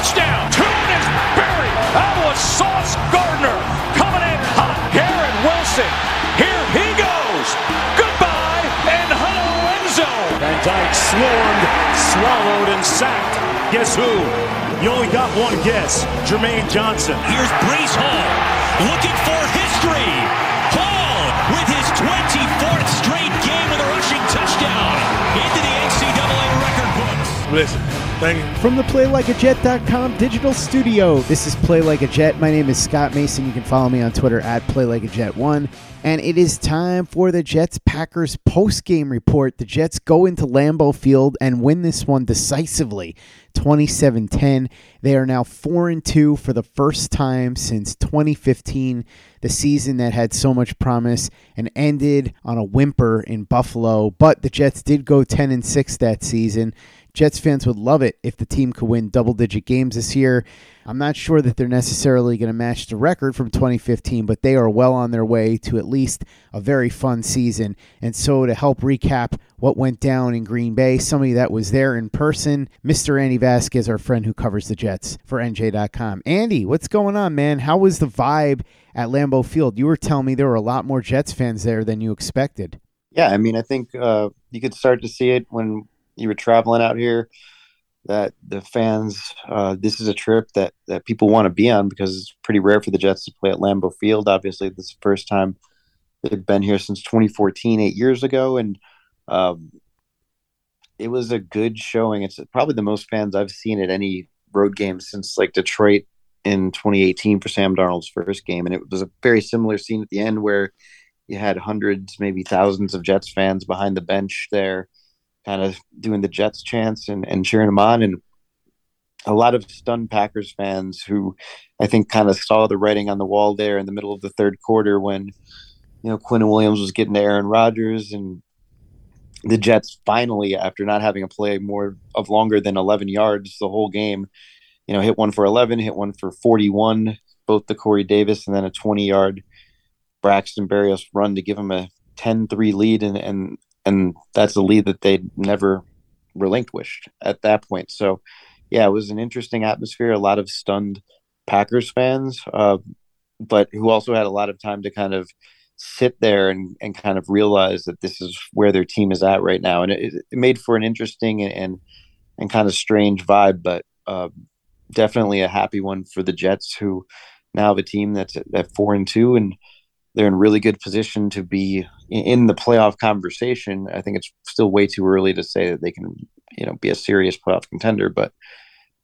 Touchdown. Two is buried. That was Sauce Gardner coming in hot. Garrett Wilson. Here he goes. Goodbye and hello Enzo. Van Dyke swarmed, swallowed, and sacked. Guess who? You only got one guess. Jermaine Johnson. Here's Breece Hall looking for history. Hall with his 24th straight game with a rushing touchdown into the NCAA record books. Listen, thank you. From the PlayLikeAJet.com digital studio, this is Play Like a Jet. My name is Scott Mason. You can follow me on Twitter at PlayLikeAJet1. And it is time for the Jets Packers post game report. The Jets go into Lambeau Field and win this one decisively 27 10. They are now 4 and 2 for the first time since 2015, the season that had so much promise and ended on a whimper in Buffalo. But the Jets did go 10 and 6 that season. Jets fans would love it if the team could win double digit games this year. I'm not sure that they're necessarily going to match the record from 2015, but they are well on their way to at least a very fun season. And so, to help recap what went down in Green Bay, somebody that was there in person, Mr. Andy Vasquez, our friend who covers the Jets for NJ.com. Andy, what's going on, man? How was the vibe at Lambeau Field? You were telling me there were a lot more Jets fans there than you expected. Yeah, I mean, I think uh, you could start to see it when you were traveling out here that the fans uh, this is a trip that that people want to be on because it's pretty rare for the Jets to play at Lambeau Field. Obviously, this is the first time they've been here since 2014, eight years ago, and um, it was a good showing. It's probably the most fans I've seen at any road game since like Detroit in 2018 for Sam Darnold's first game, and it was a very similar scene at the end where you had hundreds, maybe thousands of Jets fans behind the bench there kind of doing the Jets chants and, and cheering them on. And a lot of stunned Packers fans who I think kind of saw the writing on the wall there in the middle of the third quarter when, you know, Quinn Williams was getting to Aaron Rodgers and the Jets finally, after not having a play more of longer than 11 yards the whole game, you know, hit one for 11, hit one for 41, both the Corey Davis and then a 20 yard Braxton Berrios run to give him a 10 3 lead. And, and and that's a lead that they never relinquished at that point. So, yeah, it was an interesting atmosphere. A lot of stunned Packers fans, uh, but who also had a lot of time to kind of sit there and, and kind of realize that this is where their team is at right now. And it, it made for an interesting and, and, and kind of strange vibe, but uh, definitely a happy one for the Jets, who now have a team that's at, at four and two and they're in really good position to be in the playoff conversation. I think it's still way too early to say that they can, you know, be a serious playoff contender, but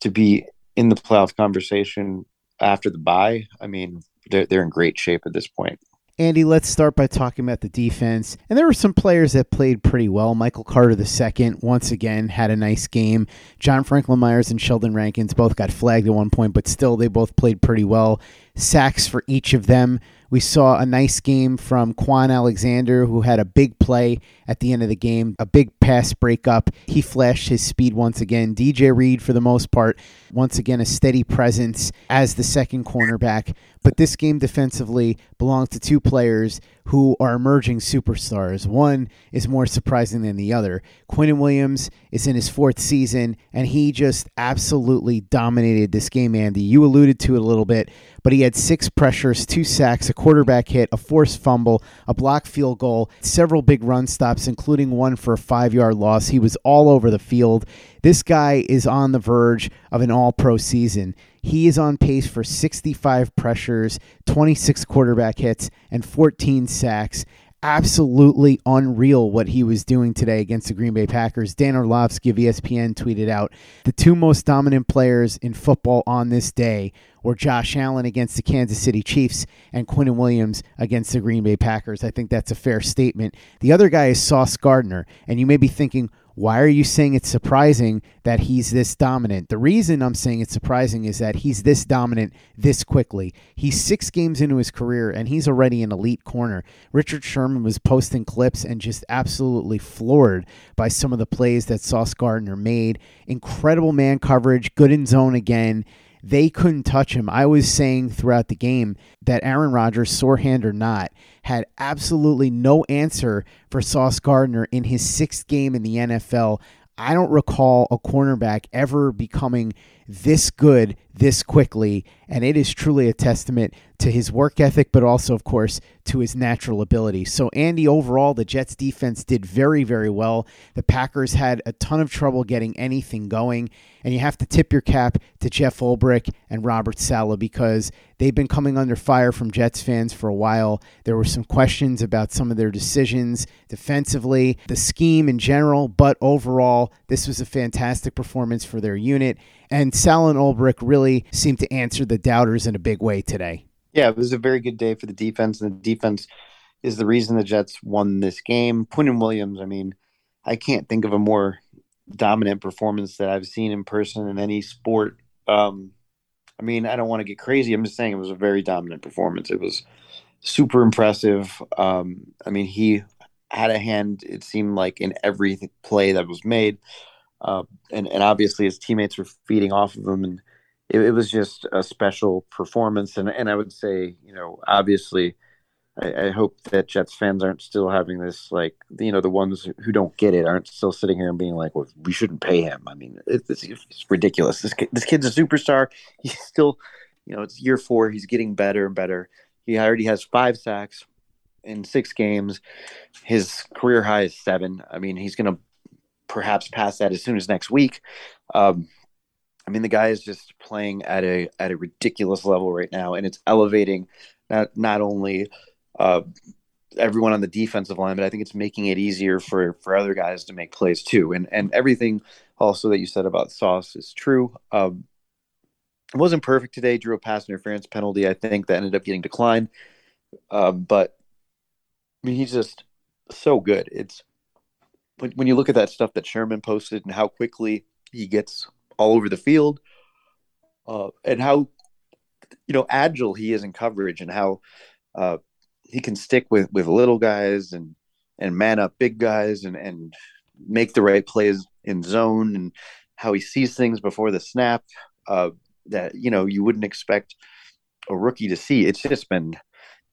to be in the playoff conversation after the bye, I mean, they're they're in great shape at this point. Andy, let's start by talking about the defense. And there were some players that played pretty well. Michael Carter II, once again, had a nice game. John Franklin Myers and Sheldon Rankins both got flagged at one point, but still, they both played pretty well. Sacks for each of them. We saw a nice game from Kwon Alexander, who had a big play at the end of the game, a big pass breakup. He flashed his speed once again. DJ Reed, for the most part, once again, a steady presence as the second cornerback. But this game defensively belongs to two players who are emerging superstars. One is more surprising than the other. Quinnen Williams is in his fourth season, and he just absolutely dominated this game, Andy. You alluded to it a little bit, but he had six pressures, two sacks, a quarterback hit, a forced fumble, a block field goal, several big run stops, including one for a five yard loss. He was all over the field. This guy is on the verge of an all pro season. He is on pace for 65 pressures, 26 quarterback hits, and 14 sacks absolutely unreal what he was doing today against the Green Bay Packers. Dan Orlovsky of ESPN tweeted out the two most dominant players in football on this day were Josh Allen against the Kansas City Chiefs and Quinnen Williams against the Green Bay Packers. I think that's a fair statement. The other guy is Sauce Gardner, and you may be thinking, why are you saying it's surprising that he's this dominant? The reason I'm saying it's surprising is that he's this dominant this quickly. He's six games into his career and he's already an elite corner. Richard Sherman was posting clips and just absolutely floored by some of the plays that Sauce Gardner made. Incredible man coverage, good in zone again they couldn't touch him. I was saying throughout the game that Aaron Rodgers, sore hand or not, had absolutely no answer for Sauce Gardner in his sixth game in the NFL. I don't recall a cornerback ever becoming this good this quickly. And it is truly a testament to his work ethic, but also, of course, to his natural ability. So, Andy, overall, the Jets defense did very, very well. The Packers had a ton of trouble getting anything going. And you have to tip your cap to Jeff Ulbrich and Robert Saleh because they've been coming under fire from Jets fans for a while. There were some questions about some of their decisions defensively, the scheme in general, but overall, this was a fantastic performance for their unit. And Saleh and Ulbrich really seemed to answer the doubters in a big way today. Yeah, it was a very good day for the defense, and the defense is the reason the Jets won this game. Quinnen Williams, I mean, I can't think of a more dominant performance that I've seen in person in any sport. Um, I mean, I don't want to get crazy. I'm just saying it was a very dominant performance. It was super impressive. Um, I mean, he had a hand, it seemed like, in every play that was made. Uh, and, and obviously his teammates were feeding off of him. And it, it, was just a special performance. And, and I would say, you know, obviously, I, I, hope that Jets fans aren't still having this, like, you know, the ones who don't get it aren't still sitting here and being like, well, we shouldn't pay him. I mean, it's, it's ridiculous. This, kid, this kid's a superstar. He's still, you know, it's year four. He's getting better and better. He already has five sacks in six games. His career high is seven. I mean, he's going to perhaps pass that as soon as next week. Um, I mean, the guy is just playing at a at a ridiculous level right now, and it's elevating not not only uh, everyone on the defensive line, but I think it's making it easier for for other guys to make plays too. And and everything also that you said about Sauce is true. Um, it wasn't perfect today. Drew a pass interference penalty. I think that ended up getting declined, uh, but I mean, he's just so good. It's when, when you look at that stuff that Sherman posted and how quickly he gets all over the field, uh, and how you know agile he is in coverage, and how uh, he can stick with with little guys and and man up big guys, and and make the right plays in zone, and how he sees things before the snap uh, that you know you wouldn't expect a rookie to see. It's just been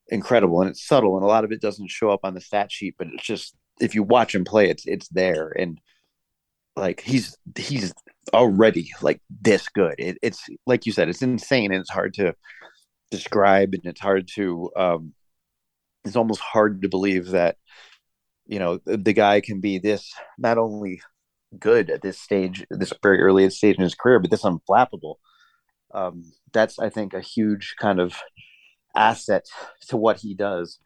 incredible, and it's subtle, and a lot of it doesn't show up on the stat sheet, but it's just if you watch him play, it's it's there, and like he's he's already like this good. It, it's like you said, it's insane, and it's hard to describe, and it's hard to um, it's almost hard to believe that you know the, the guy can be this not only good at this stage, this very early stage in his career, but this unflappable. Um, that's I think a huge kind of asset to what he does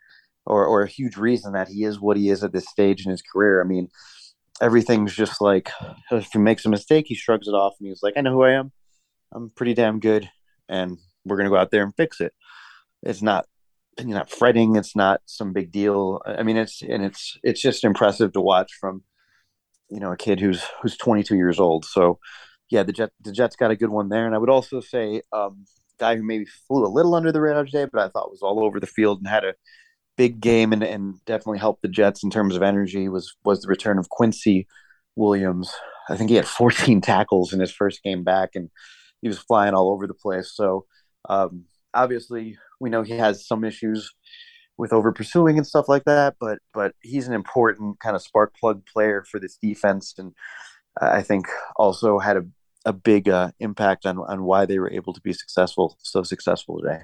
or or a huge reason that he is what he is at this stage in his career. I mean, everything's just like if he makes a mistake, he shrugs it off and he's like, "I know who I am. I'm pretty damn good, and we're gonna go out there and fix it." It's not you're not fretting. It's not some big deal. I mean, it's and it's it's just impressive to watch from you know a kid who's who's 22 years old. So yeah, the Jet the Jets got a good one there. And I would also say um, guy who maybe flew a little under the radar today, but I thought was all over the field and had a big game and, and definitely helped the Jets in terms of energy was was the return of Quincy Williams. I think he had 14 tackles in his first game back, and he was flying all over the place. So um, obviously, we know he has some issues with over pursuing and stuff like that, but but he's an important kind of spark plug player for this defense, and I think also had a a big uh, impact on on why they were able to be successful so successful today.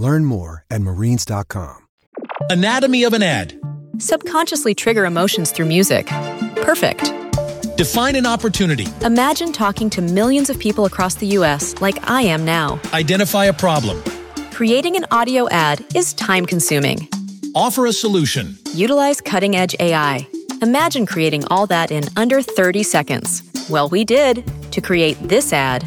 Learn more at marines.com. Anatomy of an ad. Subconsciously trigger emotions through music. Perfect. Define an opportunity. Imagine talking to millions of people across the U.S. like I am now. Identify a problem. Creating an audio ad is time consuming. Offer a solution. Utilize cutting edge AI. Imagine creating all that in under 30 seconds. Well, we did to create this ad.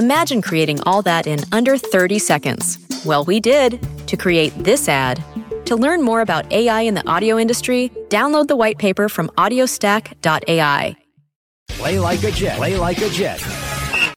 Imagine creating all that in under 30 seconds. Well, we did to create this ad. To learn more about AI in the audio industry, download the white paper from audiostack.ai. Play like a Jet. Play like a Jet.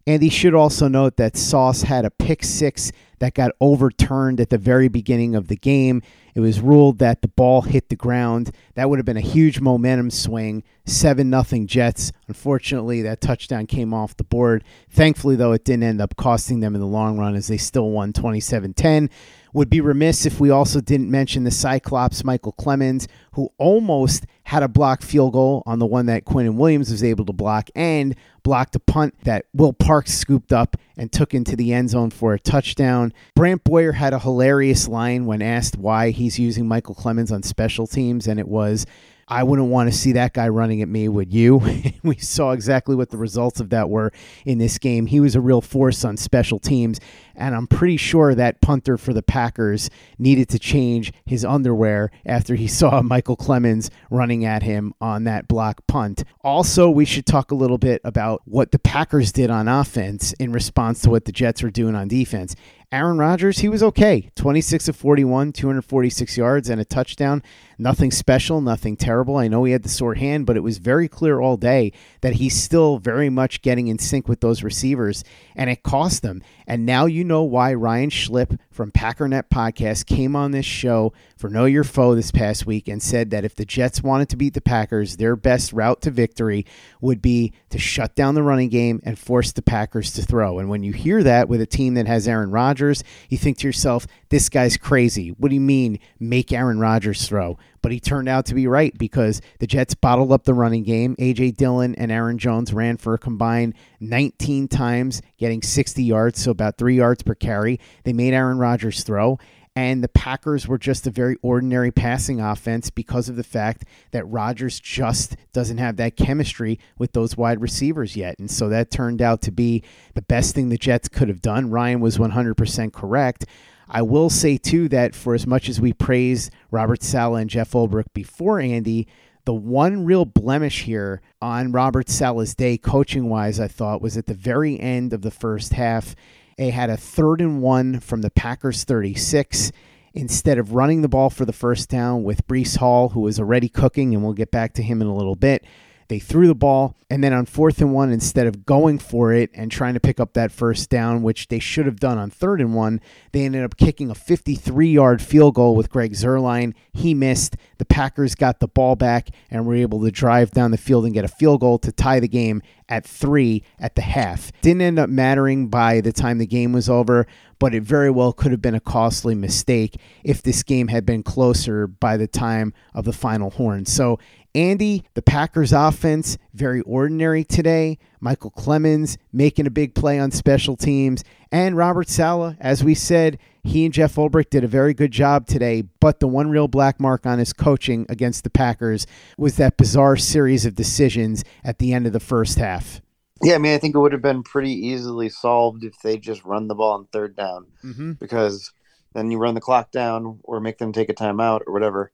Andy should also note that Sauce had a pick six that got overturned at the very beginning of the game. It was ruled that the ball hit the ground. That would have been a huge momentum swing. 7 nothing Jets. Unfortunately, that touchdown came off the board. Thankfully, though, it didn't end up costing them in the long run as they still won 27 10. Would be remiss if we also didn't mention the Cyclops Micheal Clemons, who almost had a blocked field goal on the one that Quinnen Williams was able to block and blocked a punt that Will Parks scooped up and took into the end zone for a touchdown. Brant Boyer had a hilarious line when asked why he's using Micheal Clemons on special teams, and it was, I wouldn't want to see that guy running at me, would you? we saw exactly what the results of that were in this game. He was a real force on special teams, and I'm pretty sure that punter for the Packers needed to change his underwear after he saw Micheal Clemons running at him on that block punt. Also, we should talk a little bit about what the Packers did on offense in response to what the Jets were doing on defense. Aaron Rodgers, he was okay. 26 of 41, 246 yards and a touchdown. Nothing special, nothing terrible. I know he had the sore hand, but it was very clear all day that he's still very much getting in sync with those receivers, and it cost them. And now you know why Ryan Schlip from Packernet Podcast came on this show for Know Your Foe this past week and said that if the Jets wanted to beat the Packers, their best route to victory would be to shut down the running game and force the Packers to throw. And when you hear that with a team that has Aaron Rodgers, you think to yourself, this guy's crazy. What do you mean, make Aaron Rodgers throw? But he turned out to be right because the Jets bottled up the running game. A.J. Dillon and Aaron Jones ran for a combined 19 times, getting 60 yards, so about three yards per carry. They made Aaron Rodgers throw. And the Packers were just a very ordinary passing offense because of the fact that Rodgers just doesn't have that chemistry with those wide receivers yet. And so that turned out to be the best thing the Jets could have done. Ryan was 100% correct. I will say, too, that for as much as we praised Robert Saleh and Jeff Ulbrich before Andy, The one real blemish here on Robert Saleh's day, coaching wise, I thought, was at the very end of the first half. They had a third and one from the Packers 36. Instead of running the ball for the first down with Breece Hall, who was already cooking, and we'll get back to him in a little bit, they threw the ball, and then on fourth and one, instead of going for it and trying to pick up that first down, which they should have done on third and one, they ended up kicking a 53 yard field goal with Greg Zuerlein. He missed. The Packers got the ball back and were able to drive down the field and get a field goal to tie the game at three at the half. Didn't end up mattering by the time the game was over, but it very well could have been a costly mistake if this game had been closer by the time of the final horn. So Andy, the Packers offense, very ordinary today. Micheal Clemons making a big play on special teams. And Robert Saleh, as we said, he and Jeff Ulbrich did a very good job today. But the one real black mark on his coaching against the Packers was that bizarre series of decisions at the end of the first half. Yeah, I mean, I think it would have been pretty easily solved if they just run the ball on third down mm-hmm. because then you run the clock down or make them take a timeout or whatever.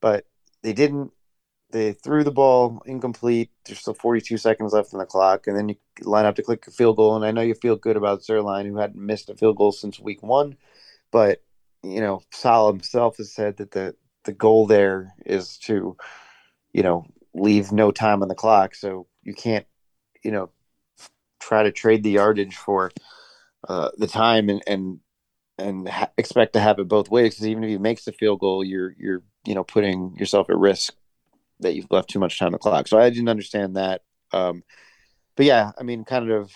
But they didn't they threw the ball incomplete. There's still 42 seconds left in the clock, and then you line up to click a field goal. And I know you feel good about Zuerlein, who hadn't missed a field goal since week one, but you know, Saleh himself has said that the the goal there is to, you know, leave no time on the clock, so you can't, you know, try to trade the yardage for uh, the time and and and ha- expect to have it both ways. Because even if he makes the field goal, you're you're you know putting yourself at risk that you've left too much time on the clock. So I didn't understand that. Um, but yeah, I mean, kind of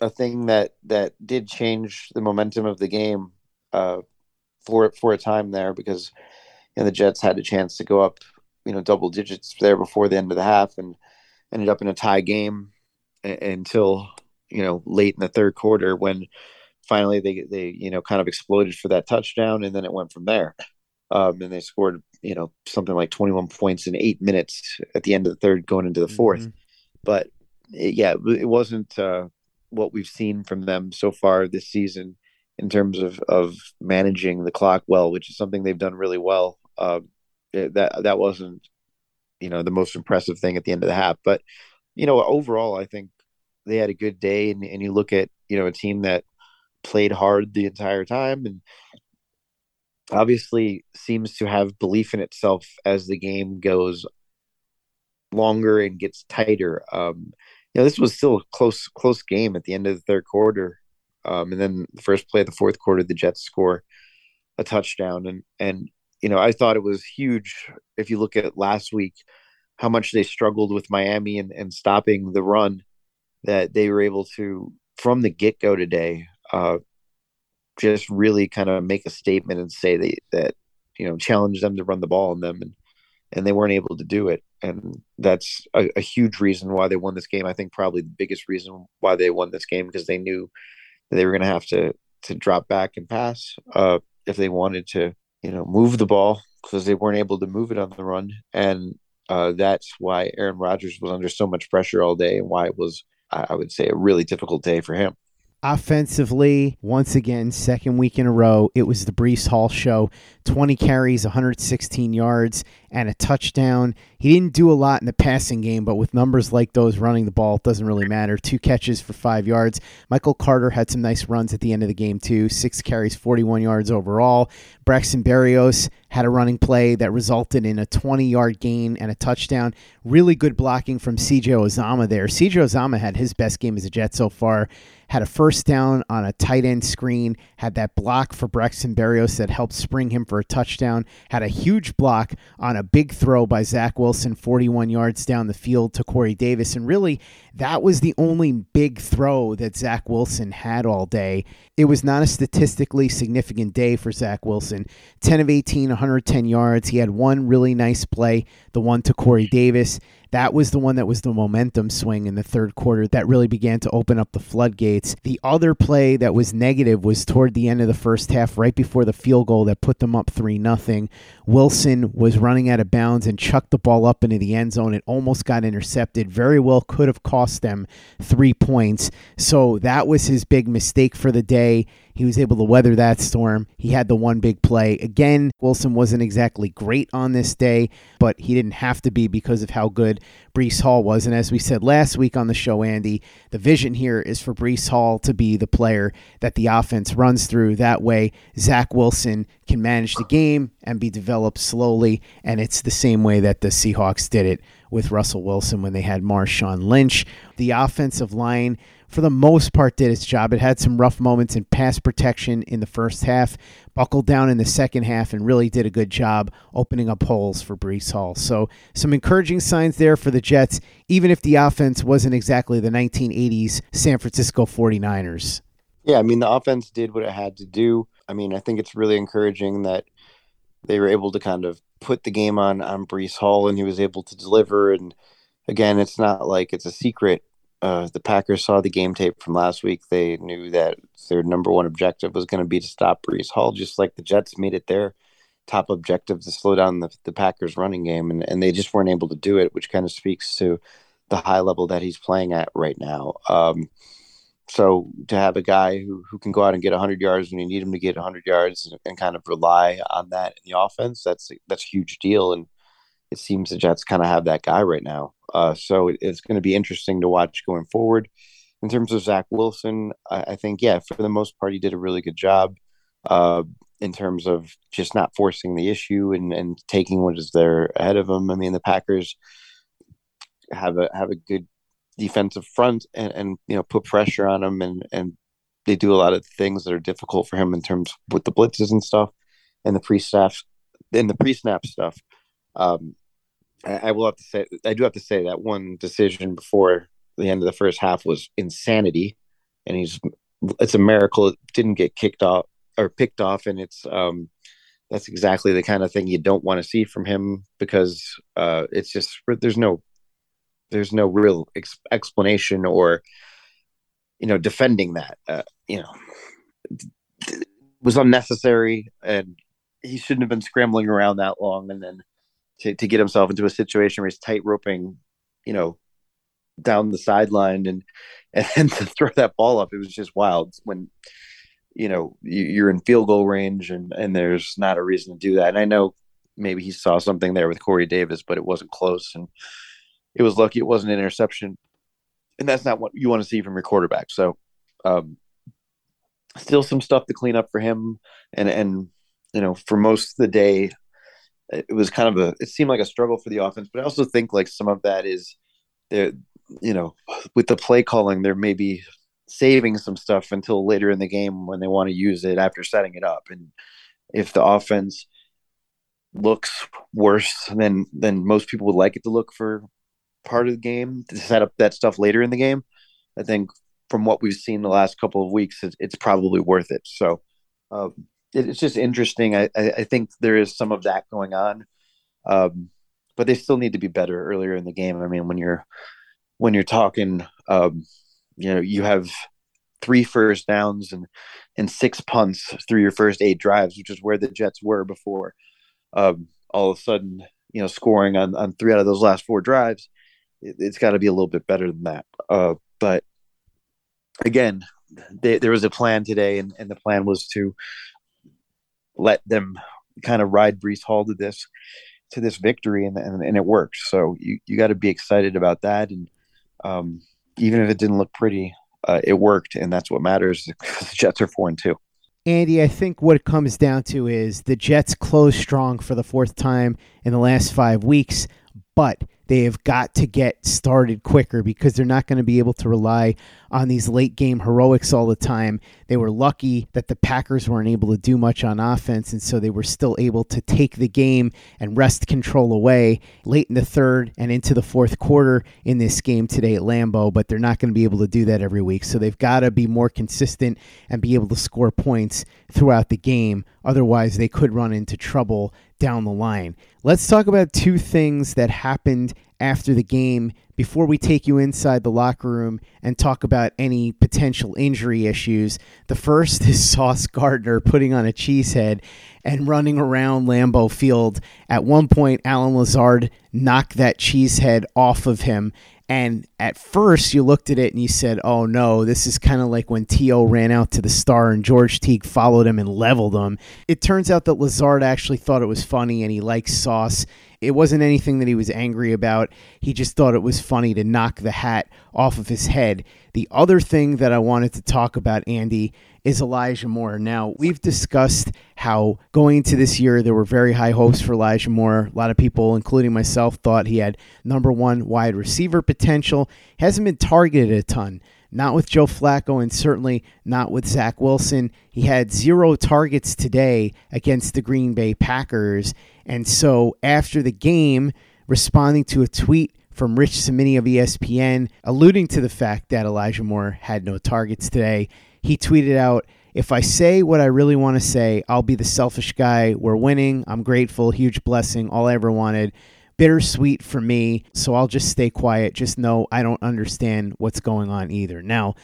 a thing that that did change the momentum of the game uh, for for a time there because you know the Jets had a chance to go up, you know, double digits there before the end of the half and ended up in a tie game until you know late in the third quarter when finally they they you know kind of exploded for that touchdown and then it went from there um, and they scored you know something like 21 points in eight minutes at the end of the third going into the 4th mm-hmm. but it, yeah it wasn't uh, what we've seen from them so far this season in terms of of managing the clock well which is something they've done really well. Uh, that that wasn't you know the most impressive thing at the end of the half. But you know overall i think they had a good day. And, and you look at you know a team that played hard the entire time and obviously seems to have belief in itself as the game goes longer and gets tighter. Um, you know, this was still a close close game at the end of the third quarter, um, and then the first play of the fourth quarter, the Jets score a touchdown, and and you know, I thought it was huge. If you look at last week, how much they struggled with Miami and, and stopping the run, that they were able to from the get go today. Uh, just really kind of make a statement and say that that you know challenge them to run the ball on them and and they weren't able to do it. And that's a, a, huge reason why they won this game. I think probably the biggest reason why they won this game because they knew that they were going to have to to drop back and pass uh, if they wanted to you know move the ball because they weren't able to move it on the run. And uh, that's why aaron rodgers was under so much pressure all day and why it was i would say a really difficult day for him Offensively, once again, second week in a row, it was the Breece Hall show. 20 carries, 116 yards, and a touchdown. He didn't do a lot in the passing game, but with numbers like those running the ball, it doesn't really matter. Two catches for five yards. Michael Carter had some nice runs at the end of the game, too. Six carries, 41 yards overall. Braxton Berrios had a running play that resulted in a 20 yard gain and a touchdown. Really good blocking from CJ Uzomah there. CJ Uzomah had his best game as a Jet so far had a first down on a tight end screen, had that block for Braxton Berrios that helped spring him for a touchdown, had a huge block on a big throw by Zach Wilson, 41 yards down the field to Corey Davis. And really, that was the only big throw that Zach Wilson had all day. It was not a statistically significant day for Zach Wilson. 10 of 18, 110 yards. He had one really nice play, the one to Corey Davis. That was the one that was the momentum swing in the third quarter that really began to open up the floodgates. The other play that was negative was toward the end of the first half, right before the field goal that put them up 3 0. Wilson was running out of bounds and chucked the ball up into the end zone. It almost got intercepted. Very well could have cost them three points. So that was his big mistake for the day. He was able to weather that storm. He had the one big play. Again, Wilson wasn't exactly great on this day, but he didn't have to be because of how good Breece Hall was. And as we said last week on the show, Andy, the vision here is for Breece Hall to be the player that the offense runs through. That way, Zach Wilson can manage the game and be developed slowly. And it's the same way that the Seahawks did it with Russell Wilson when they had Marshawn Lynch. The offensive line for the most part, did its job. It had some rough moments in pass protection in the first half, buckled down in the second half, and really did a good job opening up holes for Breece Hall. So, some encouraging signs there for the Jets, even if the offense wasn't exactly the 1980s San Francisco 49ers. Yeah, I mean, the offense did what it had to do. I mean, I think it's really encouraging that they were able to kind of put the game on on Breece Hall and he was able to deliver. And again, it's not like it's a secret uh, the Packers saw the game tape from last week, they knew that their number one objective was going to be to stop Breece Hall, just like the Jets made it their top objective to slow down the, the Packers running game. And, and they just weren't able to do it, which kind of speaks to the high level that he's playing at right now. Um, so to have a guy who, who can go out and get 100 yards when you need him to get 100 yards and, and kind of rely on that in the offense, that's that's a huge deal. And it seems the Jets kind of have that guy right now. Uh, so it, it's going to be interesting to watch going forward. In terms of Zach Wilson, I, I, think, yeah, for the most part, he did a really good job uh, in terms of just not forcing the issue and, and taking what is there ahead of him. I mean, the Packers have a have a good defensive front and, and you know put pressure on him and and they do a lot of things that are difficult for him in terms with the blitzes and stuff and the pre-snap and the pre-snap stuff. Um, I, will have to say I do have to say that one decision before the end of the first half was insanity, and he's it's a miracle it didn't get kicked off or picked off, and it's um that's exactly the kind of thing you don't want to see from him because uh it's just there's no there's no real ex- explanation or you know defending that uh, you know. Was unnecessary and he shouldn't have been scrambling around that long. And then to, to get himself into a situation where he's tight roping, you know, down the sideline and and then to throw that ball up, it was just wild when you know you're in field goal range and and there's not a reason to do that. And I know maybe he saw something there with Corey Davis, but it wasn't close and it was lucky it wasn't an interception. And that's not what you want to see from your quarterback. So um still some stuff to clean up for him and and you know for most of the day it was kind of a it seemed like a struggle for the offense but i also think like some of that is there you know with the play calling they're maybe saving some stuff until later in the game when they want to use it after setting it up. And if the offense looks worse than than most people would like it to look for part of the game to set up that stuff later in the game i think from what we've seen the last couple of weeks it's, it's probably worth it. So um, it's just interesting. I, I think there is some of that going on, um, but they still need to be better earlier in the game. I mean, when you're when you're talking, um, you know, you have three first downs and and six punts through your first eight drives, which is where the Jets were before. Um, all of a sudden, you know, scoring on on three out of those last four drives, it, has got to be a little bit better than that. Uh, but again, there was a plan today, and, and the plan was to let them kind of ride Breece Hall to this to this victory, and and, and it worked. So you you got to be excited about that, and um, even if it didn't look pretty, uh, it worked, and that's what matters. the Jets are four and two. Andy, I think what it comes down to is the Jets closed strong for the fourth time in the last five weeks, but they have got to get started quicker because they're not going to be able to rely on these late game heroics all the time. They were lucky that the Packers weren't able to do much on offense, and so they were still able to take the game and wrest control away late in the third and into the fourth quarter in this game today at Lambeau, but they're not going to be able to do that every week. So they've got to be more consistent and be able to score points throughout the game. Otherwise, they could run into trouble down the line. Let's talk about two things that happened after the game before we take you inside the locker room and talk about any potential injury issues. The first is Sauce Gardner putting on a cheesehead and running around Lambeau Field. At one point, Allen Lazard knocked that cheesehead off of him And at first, you looked at it and you said, oh no, this is kind of like when T.O. ran out to the star and George Teague followed him and leveled him. It turns out that Lazard actually thought it was funny and he likes Sauce. It wasn't anything that he was angry about. He just thought it was funny to knock the hat off of his head. The other thing that I wanted to talk about, Andy, is Elijah Moore. Now, we've discussed how going into this year, there were very high hopes for Elijah Moore. A lot of people, including myself, thought he had number one wide receiver potential. Hasn't been targeted a ton. Not with Joe Flacco and certainly not with Zach Wilson. He had zero targets today against the Green Bay Packers. And so after the game, responding to a tweet from Rich Cimini of ESPN, alluding to the fact that Elijah Moore had no targets today, he tweeted out, if I say what I really want to say, I'll be the selfish guy. We're winning. I'm grateful. Huge blessing. All I ever wanted. Bittersweet for me. So I'll just stay quiet. Just know I don't understand what's going on either. Now,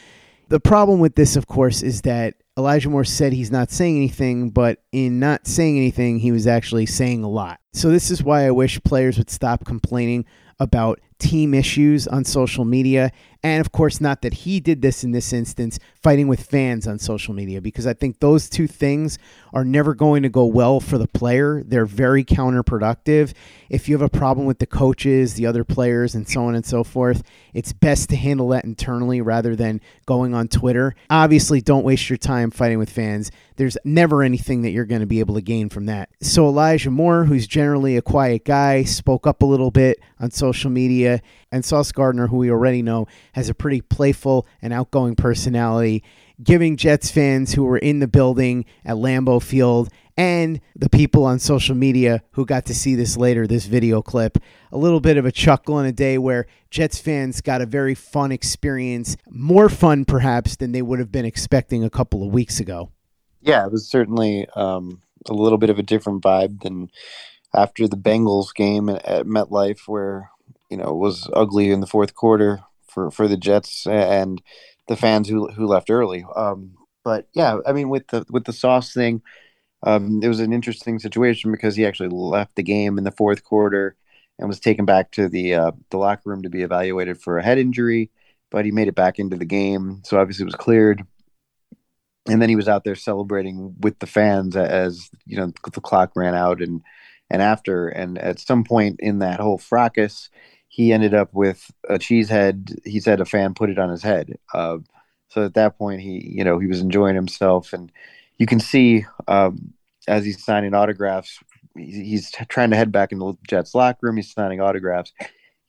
the problem with this, of course, is that Elijah Moore said he's not saying anything, but in not saying anything, he was actually saying a lot. So, this is why I wish players would stop complaining about team issues on social media. And of course, not that he did this in this instance, fighting with fans on social media, because I think those two things are never going to go well for the player. They're very counterproductive. If you have a problem with the coaches, the other players, and so on and so forth, it's best to handle that internally rather than going on Twitter. Obviously, don't waste your time fighting with fans. There's never anything that you're going to be able to gain from that. So, Elijah Moore, who's generally a quiet guy, spoke up a little bit on social media. And Sauce Gardner, who we already know, has a pretty playful and outgoing personality, giving Jets fans who were in the building at Lambeau Field and the people on social media who got to see this later, this video clip, a little bit of a chuckle on a day where Jets fans got a very fun experience, more fun perhaps than they would have been expecting a couple of weeks ago. Yeah, it was certainly um, a little bit of a different vibe than after the Bengals game at MetLife, where you know it was ugly in the fourth quarter for for the Jets and the fans who who left early. Um, but yeah, I mean with the with the sauce thing, um, it was an interesting situation because he actually left the game in the fourth quarter and was taken back to the uh, the locker room to be evaluated for a head injury, but he made it back into the game, so obviously it was cleared. And then he was out there celebrating with the fans as you know the clock ran out and and after and at some point in that whole fracas he ended up with a cheese head. He said a fan put it on his head. Uh, so at that point, he you know he was enjoying himself, and you can see um, as he's signing autographs, he's trying to head back into the Jets locker room. He's signing autographs.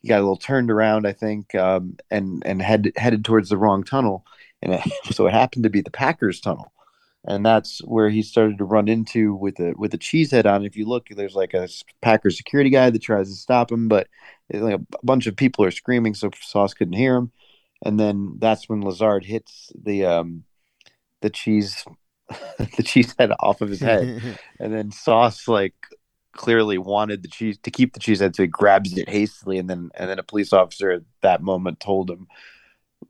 He got a little turned around, I think, um, and and head, headed towards the wrong tunnel, and it, so it happened to be the Packers tunnel and that's where he started to run into with the with the cheese head on. If you look, there's like a Packer security guy that tries to stop him, but like a bunch of people are screaming, so Sauce couldn't hear him. And then that's when Lazard hits the um the cheese the cheese head off of his head, and then Sauce like clearly wanted the cheese to keep the cheese head, so he grabs it hastily, and then and then a police officer at that moment told him,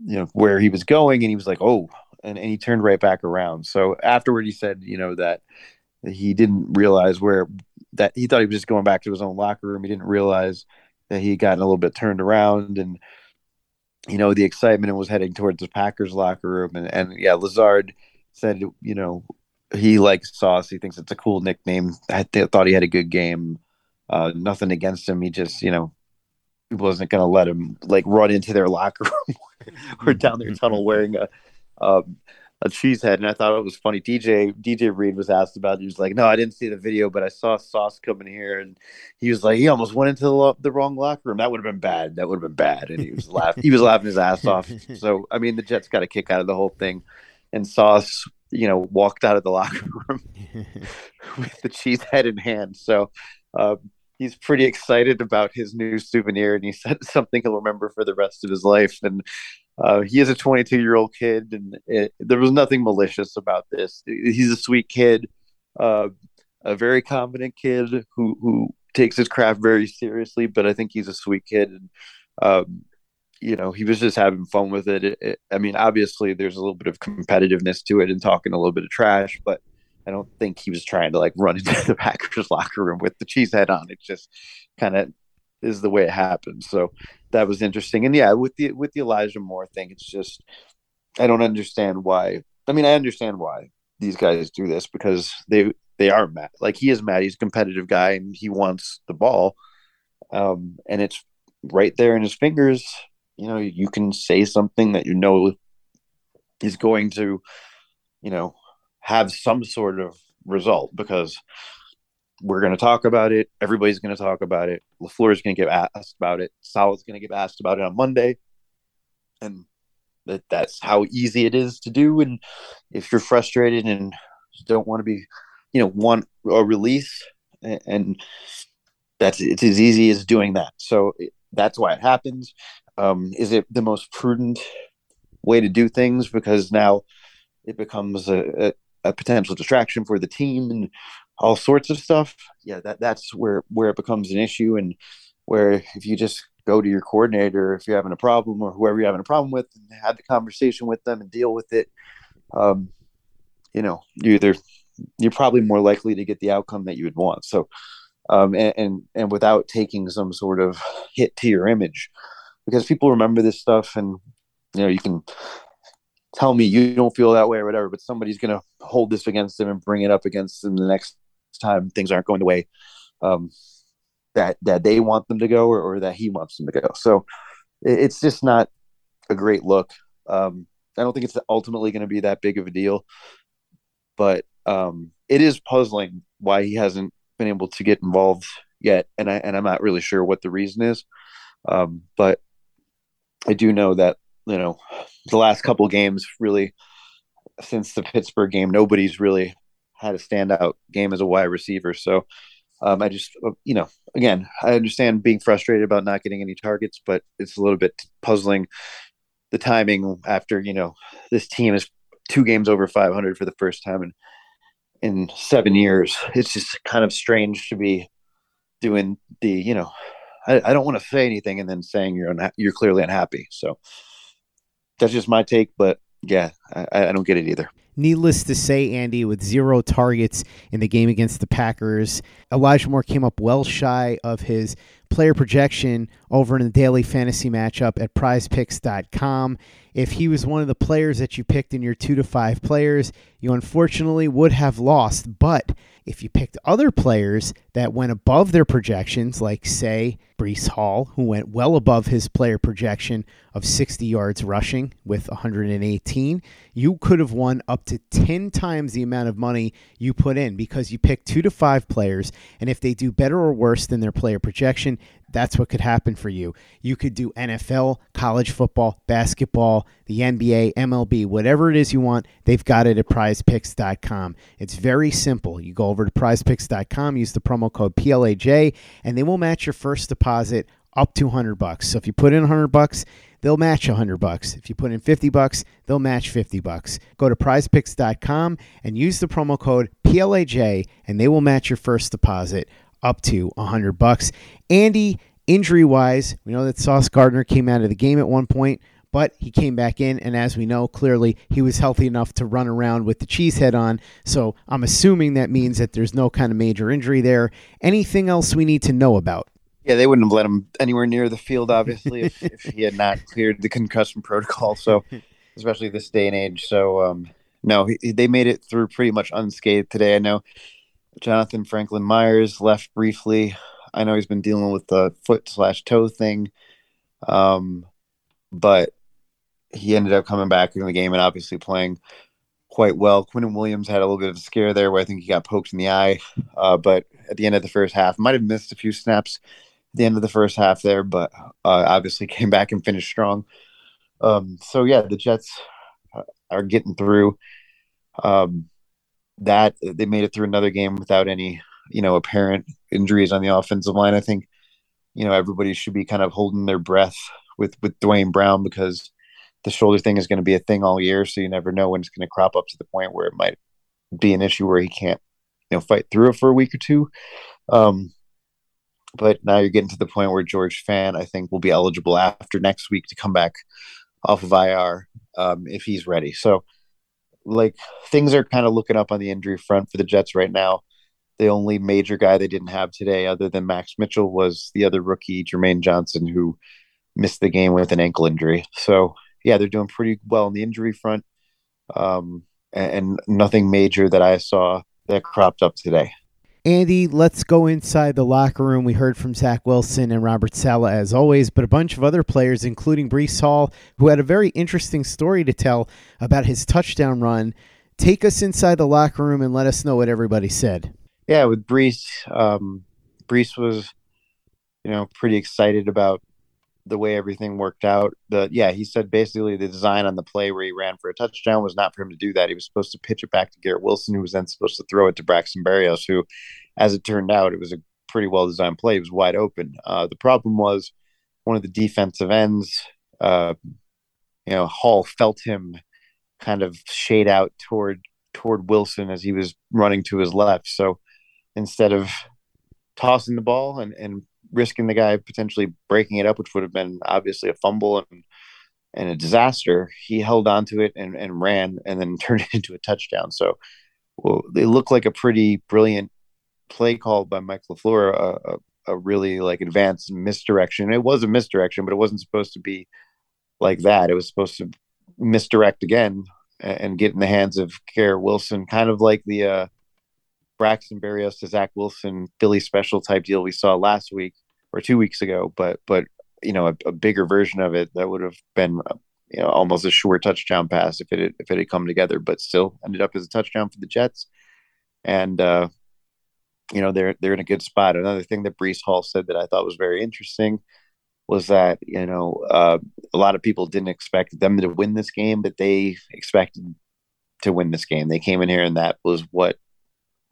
you know, where he was going, and he was like, "Oh, and, and he turned right back around. So afterward, he said, you know, that he didn't realize where that he thought he was just going back to his own locker room. He didn't realize that he had gotten a little bit turned around and you know the excitement and was heading towards the Packers locker room. And and yeah Lazard said you know he likes Sauce. He thinks it's a cool nickname. I th- thought he had a good game. Uh, nothing against him. He just you know wasn't going to let him like run into their locker room or down their tunnel wearing a um, a cheesehead, and I thought it was funny. DJ DJ Reed was asked about. it. He was like, "No, I didn't see the video, but I saw Sauce coming here, and he was like, he almost went into the, the wrong locker room. That would have been bad. That would have been bad." And he was laughing. he was laughing his ass off. So I mean, the Jets got a kick out of the whole thing, and Sauce, you know, walked out of the locker room with the cheese head in hand. So. Um, he's pretty excited about his new souvenir and he said something he'll remember for the rest of his life and uh, he is a 22 year old kid, and it, there was nothing malicious about this. He's a sweet kid, uh, a very confident kid who who takes his craft very seriously. But I think he's a sweet kid, and um, you know, he was just having fun with it. It, it. I mean, obviously, there's a little bit of competitiveness to it and talking a little bit of trash, but I don't think he was trying to like run into the Packers locker room with the cheese head on. It just kind of is the way it happened. So that was interesting. And yeah, with the with the Elijah Moore thing, it's just I don't understand why. I mean, I understand why these guys do this because they they are mad. Like he is mad. He's a competitive guy and he wants the ball. Um, and it's right there in his fingers. You know, you can say something that you know is going to, you know, have some sort of result because we're going to talk about it. Everybody's going to talk about it. LaFleur is going to get asked about it. Saleh's going to get asked about it on Monday. And that that's how easy it is to do. And if you're frustrated and don't want to be, you know, want a release and, and that's it's as easy as doing that. So it, that's why it happens. Um, is it the most prudent way to do things? Because now it becomes a, a, a potential distraction for the team and all sorts of stuff. Yeah, that that's where where it becomes an issue, and where if you just go to your coordinator if you're having a problem or whoever you're having a problem with, and have the conversation with them and deal with it, um, you know, you either you're probably more likely to get the outcome that you would want. So, um, and, and and without taking some sort of hit to your image, because people remember this stuff, and you know, you can tell me you don't feel that way or whatever, but somebody's going to hold this against them and bring it up against them the next time things aren't going the way um, that that they want them to go or, or, that he wants them to go. So it's just not a great look. Um, I don't think it's ultimately going to be that big of a deal, but um, it is puzzling why he hasn't been able to get involved yet, and I and I'm not really sure what the reason is. Um, but I do know that you know the last couple games really since the Pittsburgh game, nobody's really had a standout game as a wide receiver. So um, I just, uh, you know, again, I understand being frustrated about not getting any targets, but it's a little bit puzzling the timing after, you know, this team is two games over 500 for the first time in, in seven years. It's just kind of strange to be doing the, you know, I, I don't want to say anything and then saying you're unha- you're clearly unhappy. So that's just my take, but yeah, I, I don't get it either. Needless to say, Andy, with zero targets in the game against the Packers, Elijah Moore came up well shy of his player projection over in the daily fantasy matchup at prizepicks.com. If he was one of the players that you picked in your two to five players, you unfortunately would have lost. But if you picked other players that went above their projections, like, say, Breece Hall, who went well above his player projection of 60 yards rushing with 118, you could have won up to 10 times the amount of money you put in because you pick two to five players. And if they do better or worse than their player projection, that's what could happen for you. You could do NFL, college football, basketball, the NBA, MLB, whatever it is you want, they've got it at prizepicks.com. It's very simple. You go over to prizepicks.com, use the promo code PLAJ, and they will match your first deposit up to 100 bucks. So if you put in 100 bucks, they'll match 100 bucks. If you put in 50 bucks, they'll match 50 bucks. Go to prizepicks.com and use the promo code PLAJ and they will match your first deposit up to 100 bucks. Andy, injury wise, we know that Sauce Gardner came out of the game at one point, but he came back in, and as we know, clearly he was healthy enough to run around with the cheese head on. So I'm assuming that means that there's no kind of major injury there. Anything else we need to know about? Yeah, they wouldn't have let him anywhere near the field, obviously, if, if he had not cleared the concussion protocol. So, especially this day and age. So, um, no, he, they made it through pretty much unscathed today. I know Jonathan Franklin Myers left briefly. I know he's been dealing with the foot slash toe thing, um, but he ended up coming back in the game and obviously playing quite well. Quinnen Williams had a little bit of a scare there where I think he got poked in the eye, uh, but at the end of the first half, might have missed a few snaps the end of the first half there, but uh, obviously came back and finished strong. Um, so yeah, the Jets uh, are getting through. Um, that they made it through another game without any you know apparent injuries on the offensive line. I think you know everybody should be kind of holding their breath with with Duane Brown because the shoulder thing is going to be a thing all year. So you never know when it's going to crop up to the point where it might be an issue where he can't you know fight through it for a week or two. Um, but now you're getting to the point where George Fant, I think, will be eligible after next week to come back off of IR um, if he's ready. So like things are kind of looking up on the injury front for the Jets right now. The only major guy they didn't have today, other than Max Mitchell, was the other rookie, Jermaine Johnson, who missed the game with an ankle injury. So yeah, they're doing pretty well on the injury front, um, and, and nothing major that I saw that cropped up today. Andy, let's go inside the locker room. We heard from Zach Wilson and Robert Saleh as always, but a bunch of other players, including Breece Hall, who had a very interesting story to tell about his touchdown run. Take us inside the locker room and let us know what everybody said. Yeah, with Breece, um, Breece was, you know, pretty excited about the way everything worked out. The yeah, he said basically the design on the play where he ran for a touchdown was not for him to do that. He was supposed to pitch it back to Garrett Wilson, who was then supposed to throw it to Braxton Berrios, who, as it turned out, it was a pretty well designed play. It was wide open. Uh, the problem was one of the defensive ends. Uh, you know, Hall felt him kind of shade out toward toward Wilson as he was running to his left. So instead of tossing the ball and, and risking the guy potentially breaking it up, which would have been obviously a fumble and and a disaster. He held on to it and, and ran and then turned it into a touchdown. So well, it looked like a pretty brilliant play call by Mike LaFleur, a, a, a really like advanced misdirection. It was a misdirection, but it wasn't supposed to be like that. It was supposed to misdirect again and get in the hands of Garrett Wilson, kind of like the uh, Braxton Berrios to Zach Wilson Philly special type deal we saw last week or two weeks ago, but but you know a, a bigger version of it that would have been uh, you know almost a sure touchdown pass if it had, if it had come together, but still ended up as a touchdown for the Jets, and uh, you know they're they're in a good spot. Another thing that Breece Hall said that I thought was very interesting was that you know uh, a lot of people didn't expect them to win this game, but they expected to win this game. They came in here and that was what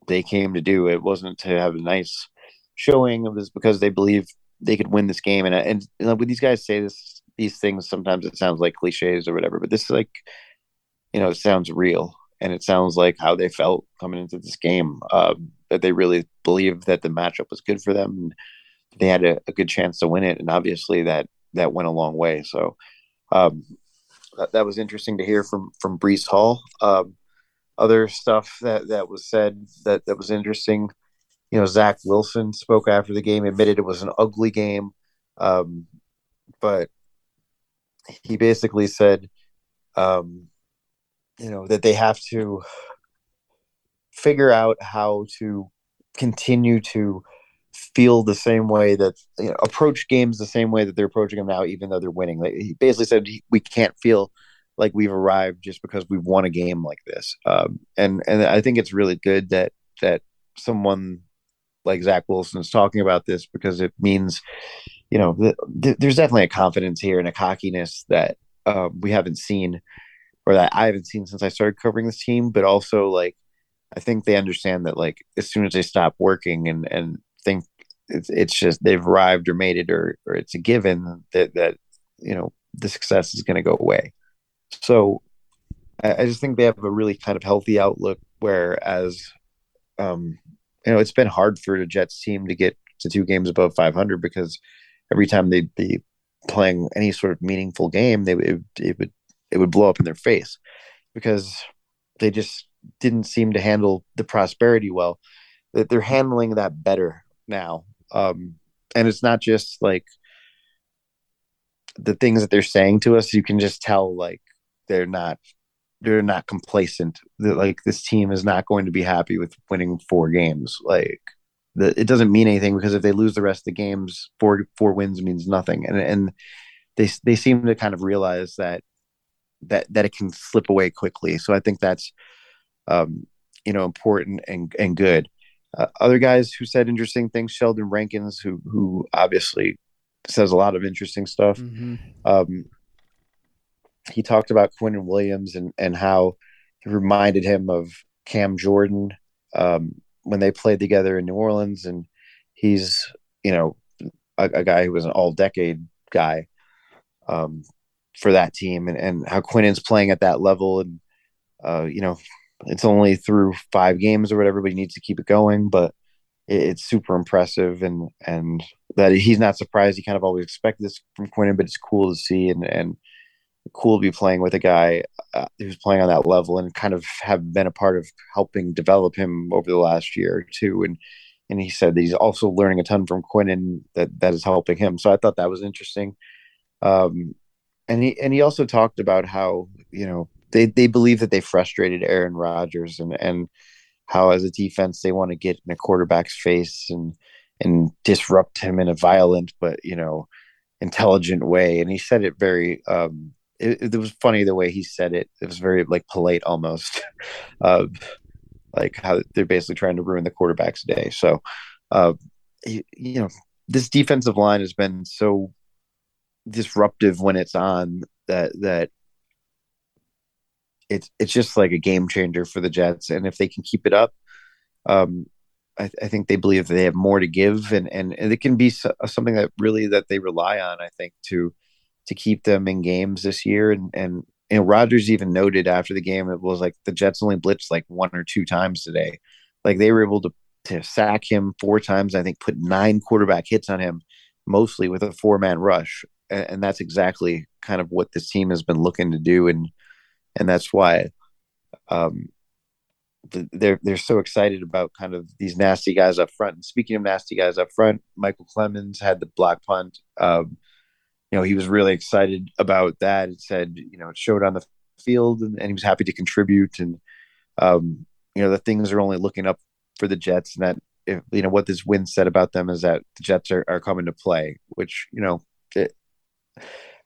they came to do. It wasn't to have a nice showing. It was because they believe they could win this game. And and, and when these guys say this, these things, sometimes it sounds like cliches or whatever. But this is like, you know, it sounds real, and it sounds like how they felt coming into this game. Um, that they really believed that the matchup was good for them. They had a, a, good chance to win it, and obviously that that went a long way. So. Um, that, that was interesting to hear from from Breece Hall. Um, other stuff that that was said that that was interesting. You know, Zach Wilson spoke after the game, admitted it was an ugly game, um, but he basically said, um, you know, that they have to figure out how to continue to feel the same way that you know, approach games the same way that they're approaching them now, even though they're winning. Like, he basically said we can't feel like we've arrived just because we've won a game like this. Um, and and I think it's really good that that someone like Zach Wilson is talking about this because it means, you know, th- th- there's definitely a confidence here and a cockiness that uh, we haven't seen, or that I haven't seen since I started covering this team. But also, like, I think they understand that, like, as soon as they stop working and and think it's it's just they've arrived or made it or or it's a given that that you know the success is going to go away. So I, just think they have a really kind of healthy outlook. Whereas, um, you know, it's been hard for the Jets team to get to two games above 500 because every time they'd be playing any sort of meaningful game, they it, it would it would blow up in their face because they just didn't seem to handle the prosperity well. That they're handling that better now, um, and it's not just like the things that they're saying to us. You can just tell like they're not they're not complacent. That like this team is not going to be happy with winning four games. Like the, it doesn't mean anything because if they lose the rest of the games, four four wins means nothing. And and they they seem to kind of realize that that that it can slip away quickly. So I think that's um, you know important and and good. Uh, other guys who said interesting things, Sheldon Rankins, who who obviously says a lot of interesting stuff. Mm-hmm. Um, he talked about Quinnen Williams and and how he reminded him of Cam Jordan um, when they played together in New Orleans, and he's you know a, a guy who was an all decade guy um, for that team, and and how Quinnen's playing at that level, and uh, you know it's only through five games or whatever, but he needs to keep it going, but it's super impressive and and that he's not surprised. He kind of always expected this from Quinnen, but it's cool to see. And and cool to be playing with a guy uh, who's playing on that level and kind of have been a part of helping develop him over the last year or two. And and he said that he's also learning a ton from Quinnen that that is helping him. So I thought that was interesting. Um, and he and he also talked about how you know they they believe that they frustrated Aaron Rodgers and and how as a defense they want to get in a quarterback's face and and disrupt him in a violent but you know intelligent way. And he said it very um, it, it, was funny the way he said it. It was very like polite almost, uh, like how they're basically trying to ruin the quarterback's day. So, uh, you, you know, this defensive line has been so disruptive when it's on that that it's it's just like a game changer for the Jets. And if they can keep it up, um, I, I, think they believe they have more to give, and, and and it can be so, something that really that they rely on. I think to to keep them in games this year. And and you know, Rodgers even noted after the game it was like the Jets only blitzed like one or two times today. Like they were able to to sack him four times. I think put nine quarterback hits on him, mostly with a four man rush, and, and that's exactly kind of what this team has been looking to do. And and that's why. Um, they're they're so excited about kind of these nasty guys up front. And speaking of nasty guys up front, Micheal Clemons had the block punt. Um, you know, he was really excited about that. It said, you know, it showed on the field and, and he was happy to contribute. And, um, you know, the things are only looking up for the Jets and that, if, you know, what this win said about them is that the Jets are, are coming to play, which, you know, it,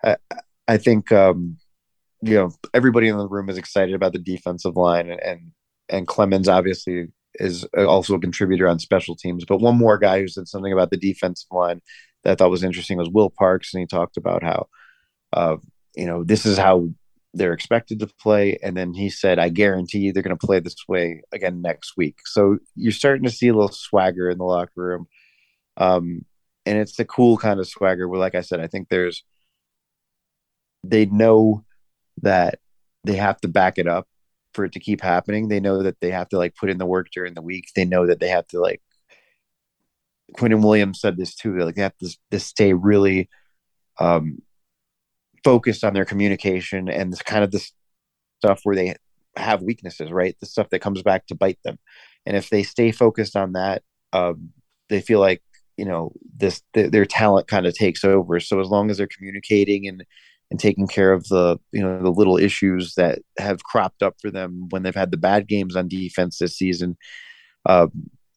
I, I think, um, you know, everybody in the room is excited about the defensive line and, and, and Clemons obviously is also a contributor on special teams. But one more guy who said something about the defensive line that I thought was interesting was Will Parks, and he talked about how, uh, you know, this is how they're expected to play, and then he said, "I guarantee you they're going to play this way again next week." So you're starting to see a little swagger in the locker room, um, and it's a cool kind of swagger. Where, like I said, I think there's they know that they have to back it up for it to keep happening. They know that they have to like put in the work during the week. They know that they have to like Quinnen Williams said this too. Like they have to, to stay really um, focused on their communication and this kind of this stuff where they have weaknesses, right? The stuff that comes back to bite them. And if they stay focused on that, um, they feel like you know this th- their talent kind of takes over. So as long as they're communicating and and taking care of the you know the little issues that have cropped up for them when they've had the bad games on defense this season, um,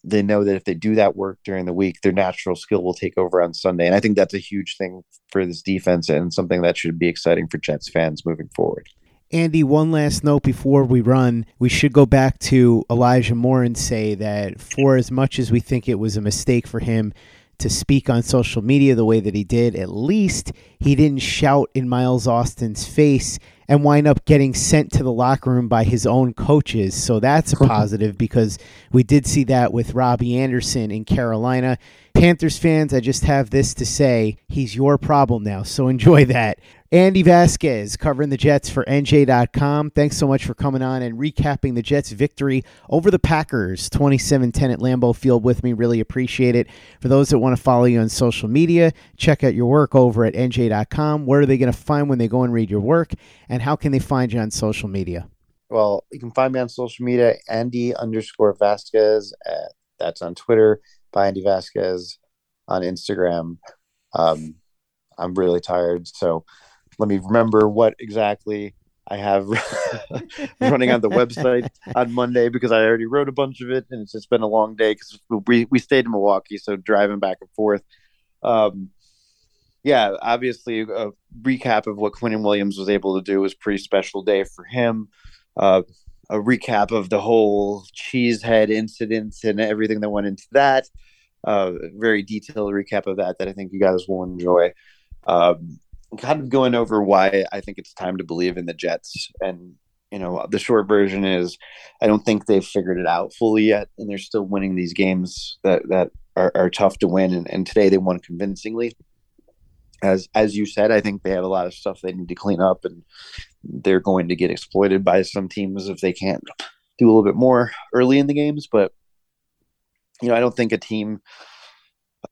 they know that if they do that work during the week, their natural skill will take over on Sunday. And I think that's a huge thing for this defense and something that should be exciting for Jets fans moving forward. Andy, one last note before we run. We should go back to Elijah Moore and say that for as much as we think it was a mistake for him to speak on social media the way that he did, at least he didn't shout in Miles Austin's face and wind up getting sent to the locker room by his own coaches. So that's a positive because we did see that with Robbie Anderson in Carolina. Panthers fans, I just have this to say he's your problem now. So enjoy that. Andy Vasquez covering the Jets for NJ.com. Thanks so much for coming on and recapping the Jets' victory over the Packers 27 10 at Lambeau Field with me. Really appreciate it. For those that want to follow you on social media, check out your work over at NJ.com. Where are they going to find when they go and read your work? And how can they find you on social media? Well, you can find me on social media, Andy underscore Vasquez. Uh, that's on Twitter, by Andy Vasquez on Instagram. Um, I'm really tired, so let me remember what exactly I have running on the website on Monday because I already wrote a bunch of it and it's just been a long day because we, we stayed in Milwaukee, so driving back and forth. Um, yeah, obviously a recap of what Quinnen Williams was able to do was pretty special day for him. Uh, a recap of the whole cheesehead incident and everything that went into that. Uh, very detailed recap of that that I think you guys will enjoy. Um, kind of going over why I think it's time to believe in the Jets. And, you know, the short version is I don't think they've figured it out fully yet. And they're still winning these games that, that are, are tough to win. And, and today they won convincingly. As, as you said, I think they have a lot of stuff they need to clean up and they're going to get exploited by some teams if they can't do a little bit more early in the games. But, you know, I don't think a team,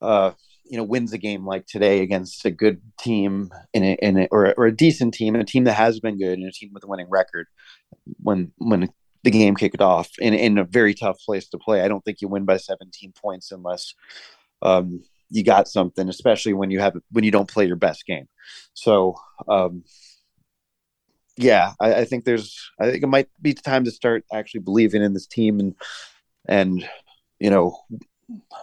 uh, you know wins a game like today against a good team in a, in a, or, or a decent team, and a team that has been good, and a team with a winning record. When when the game kicked off in in a very tough place to play, I don't think you win by 17 points unless um, you got something, especially when you have when you don't play your best game. So, um, yeah, I, I think there's I think it might be time to start actually believing in this team and and you know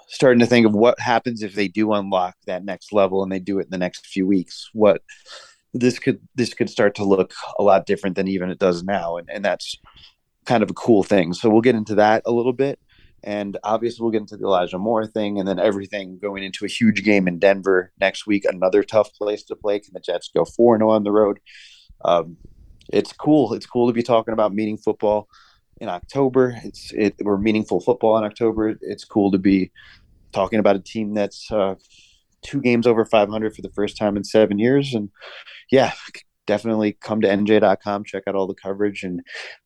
starting to think of what happens if they do unlock that next level and they do it in the next few weeks. What this could this could start to look a lot different than even it does now, and and that's kind of a cool thing. So we'll get into that a little bit. And obviously, we'll get into the Elijah Moore thing and then everything going into a huge game in Denver next week. Another tough place to play. Can the Jets go 4 0 on the road? Um, it's cool. It's cool to be talking about meeting football in October. It's it we're meaningful football in October. It's cool to be talking about a team that's uh, two games over 500 for the first time in seven years. And yeah, definitely come to nj.com, check out all the coverage, and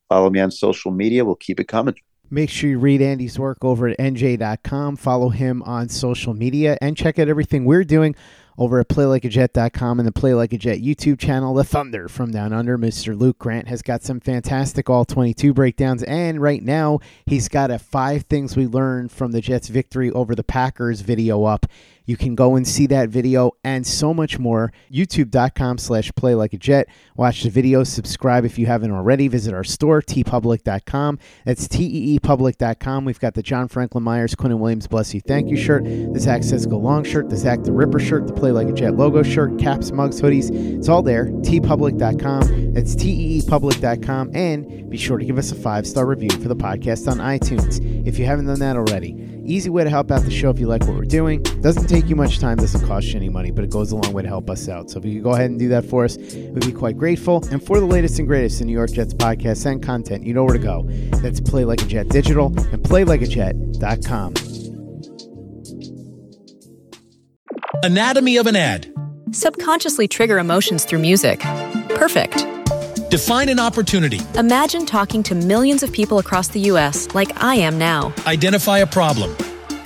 follow me on social media. We'll keep it coming. Make sure you read Andy's work over at nj.com, follow him on social media, and check out everything we're doing over at playlikeajet.com and the Play Like a Jet YouTube channel. The Thunder from Down Under, Mr. Luke Grant, has got some fantastic all 22 breakdowns. And right now, he's got a five things we learned from the Jets' victory over the Packers video up. You can go and see that video and so much more. YouTube.com slash play like a jet. Watch the video, subscribe if you haven't already. Visit our store, teepublic.com. That's teepublic.com. We've got the John Franklin Myers, Quinnen Williams, Bless You, Thank You shirt, the Zach Sisco long shirt, the Zach the Ripper shirt, the Play Like a Jet logo shirt, caps, mugs, hoodies. It's all there. teepublic.com. That's teepublic.com. And be sure to give us a five star review for the podcast on iTunes if you haven't done that already. Easy way to help out the show if you like what we're doing. Doesn't take you much time, doesn't cost you any money, but it goes a long way to help us out. So if you could go ahead and do that for us, we'd be quite grateful. And for the latest and greatest in New York Jets podcasts and content, you know where to go. That's Play Like a Jet Digital and PlayLikeAJet.com. Anatomy of an ad. Subconsciously trigger emotions through music. Perfect. Define an opportunity. Imagine talking to millions of people across the U.S. like I am now. Identify a problem.